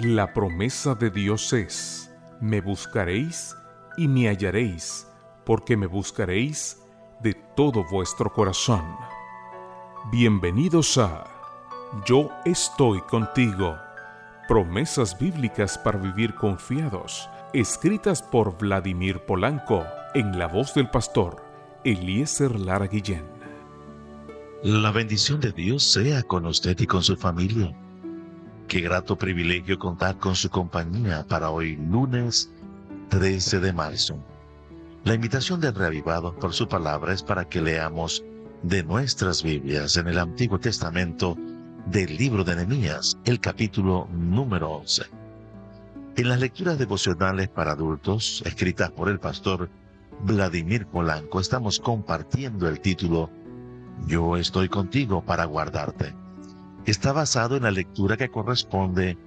La promesa de Dios es, me buscaréis y me hallaréis, porque me buscaréis de todo vuestro corazón. Bienvenidos a Yo estoy contigo. Promesas bíblicas para vivir confiados, escritas por Vladimir Polanco, en la voz del pastor Eliezer Lara Guillén. La bendición de Dios sea con usted y con su familia. Qué grato privilegio contar con su compañía para hoy lunes 13 de marzo. La invitación del reavivado por su palabra es para que leamos de nuestras Biblias en el Antiguo Testamento del libro de Nehemías, el capítulo número 11. En las lecturas devocionales para adultos, escritas por el pastor Vladimir Polanco, estamos compartiendo el título Yo estoy contigo para guardarte está basado en la lectura que corresponde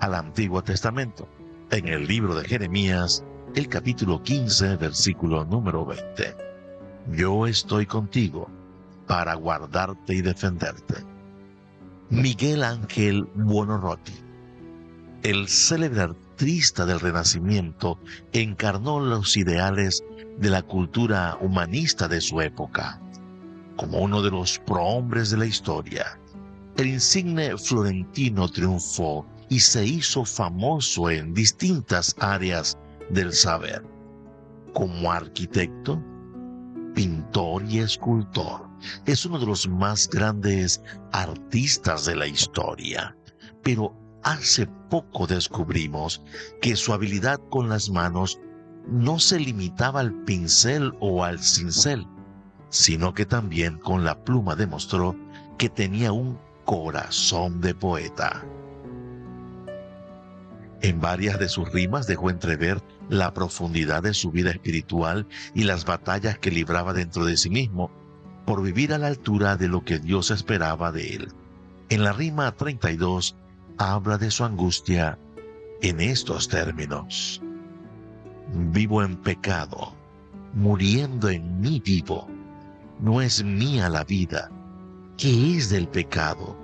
al Antiguo Testamento, en el libro de Jeremías, el capítulo 15, versículo número 20. Yo estoy contigo para guardarte y defenderte. Miguel Ángel Buonarroti, el célebre artista del Renacimiento, encarnó los ideales de la cultura humanista de su época. Como uno de los prohombres de la historia, el insigne florentino triunfó y se hizo famoso en distintas áreas del saber, como arquitecto, pintor y escultor. Es uno de los más grandes artistas de la historia, pero hace poco descubrimos que su habilidad con las manos no se limitaba al pincel o al cincel, sino que también con la pluma demostró que tenía un corazón de poeta. En varias de sus rimas dejó entrever la profundidad de su vida espiritual y las batallas que libraba dentro de sí mismo por vivir a la altura de lo que Dios esperaba de él. En la rima 32 habla de su angustia en estos términos. Vivo en pecado, muriendo en mí vivo. No es mía la vida, ¿qué es del pecado?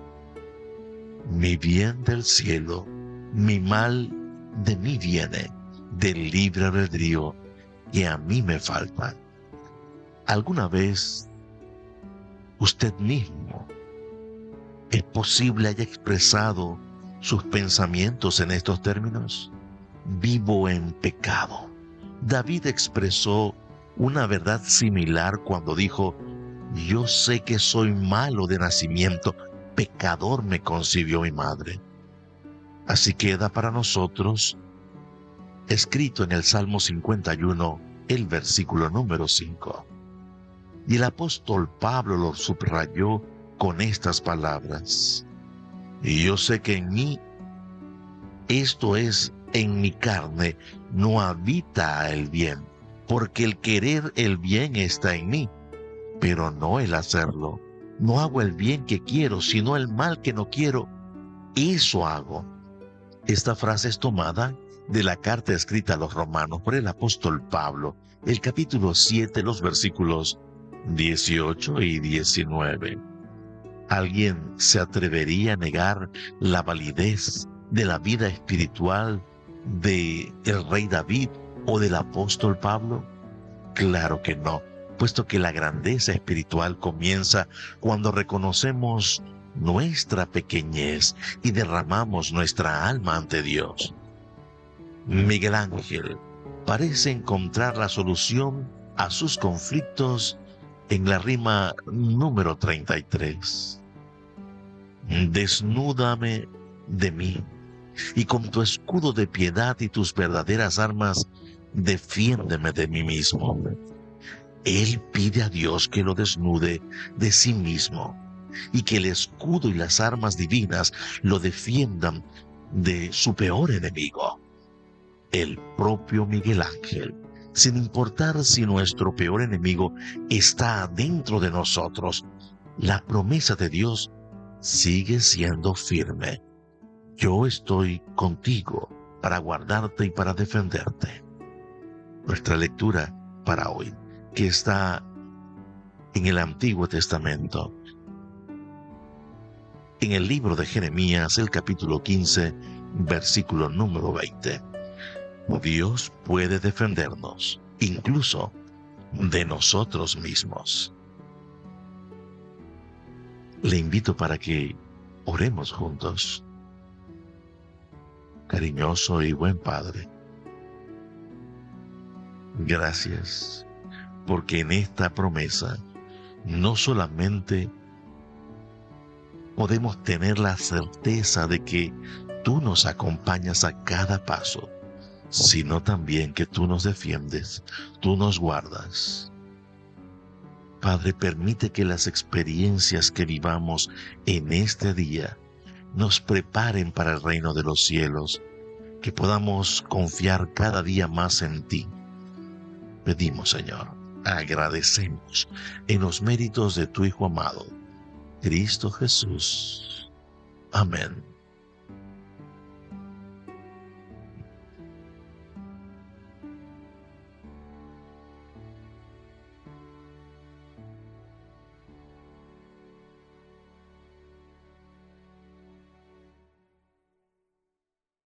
Mi bien del cielo, mi mal de mí viene, del libre albedrío que a mí me falta. ¿Alguna vez usted mismo es posible haya expresado sus pensamientos en estos términos? Vivo en pecado. David expresó una verdad similar cuando dijo, yo sé que soy malo de nacimiento, pecador me concibió mi madre. Así queda para nosotros escrito en el Salmo 51, el versículo número 5. Y el apóstol Pablo lo subrayó con estas palabras. Y yo sé que en mí, esto es, en mi carne, no habita el bien, porque el querer el bien está en mí, pero no el hacerlo. No hago el bien que quiero, sino el mal que no quiero. Eso hago. Esta frase es tomada de la carta escrita a los romanos por el apóstol Pablo, el capítulo 7, los versículos 18 y 19. ¿Alguien se atrevería a negar la validez de la vida espiritual de el rey David o del apóstol Pablo? Claro que no puesto que la grandeza espiritual comienza cuando reconocemos nuestra pequeñez y derramamos nuestra alma ante Dios. Miguel Ángel parece encontrar la solución a sus conflictos en la rima número 33. Desnúdame de mí, y con tu escudo de piedad y tus verdaderas armas, defiéndeme de mí mismo. Él pide a Dios que lo desnude de sí mismo y que el escudo y las armas divinas lo defiendan de su peor enemigo, el propio Miguel Ángel, sin importar si nuestro peor enemigo está dentro de nosotros. La promesa de Dios sigue siendo firme. Yo estoy contigo para guardarte y para defenderte. Nuestra lectura para hoy que está en el Antiguo Testamento. En el libro de Jeremías, el capítulo 15, versículo número 20. Dios puede defendernos, incluso de nosotros mismos. Le invito para que oremos juntos. Cariñoso y buen Padre, gracias porque en esta promesa no solamente podemos tener la certeza de que tú nos acompañas a cada paso, sino también que tú nos defiendes, tú nos guardas. Padre, permite que las experiencias que vivamos en este día nos preparen para el reino de los cielos, que podamos confiar cada día más en ti. Pedimos, Señor, agradecemos en los méritos de tu Hijo amado, Cristo Jesús. Amén.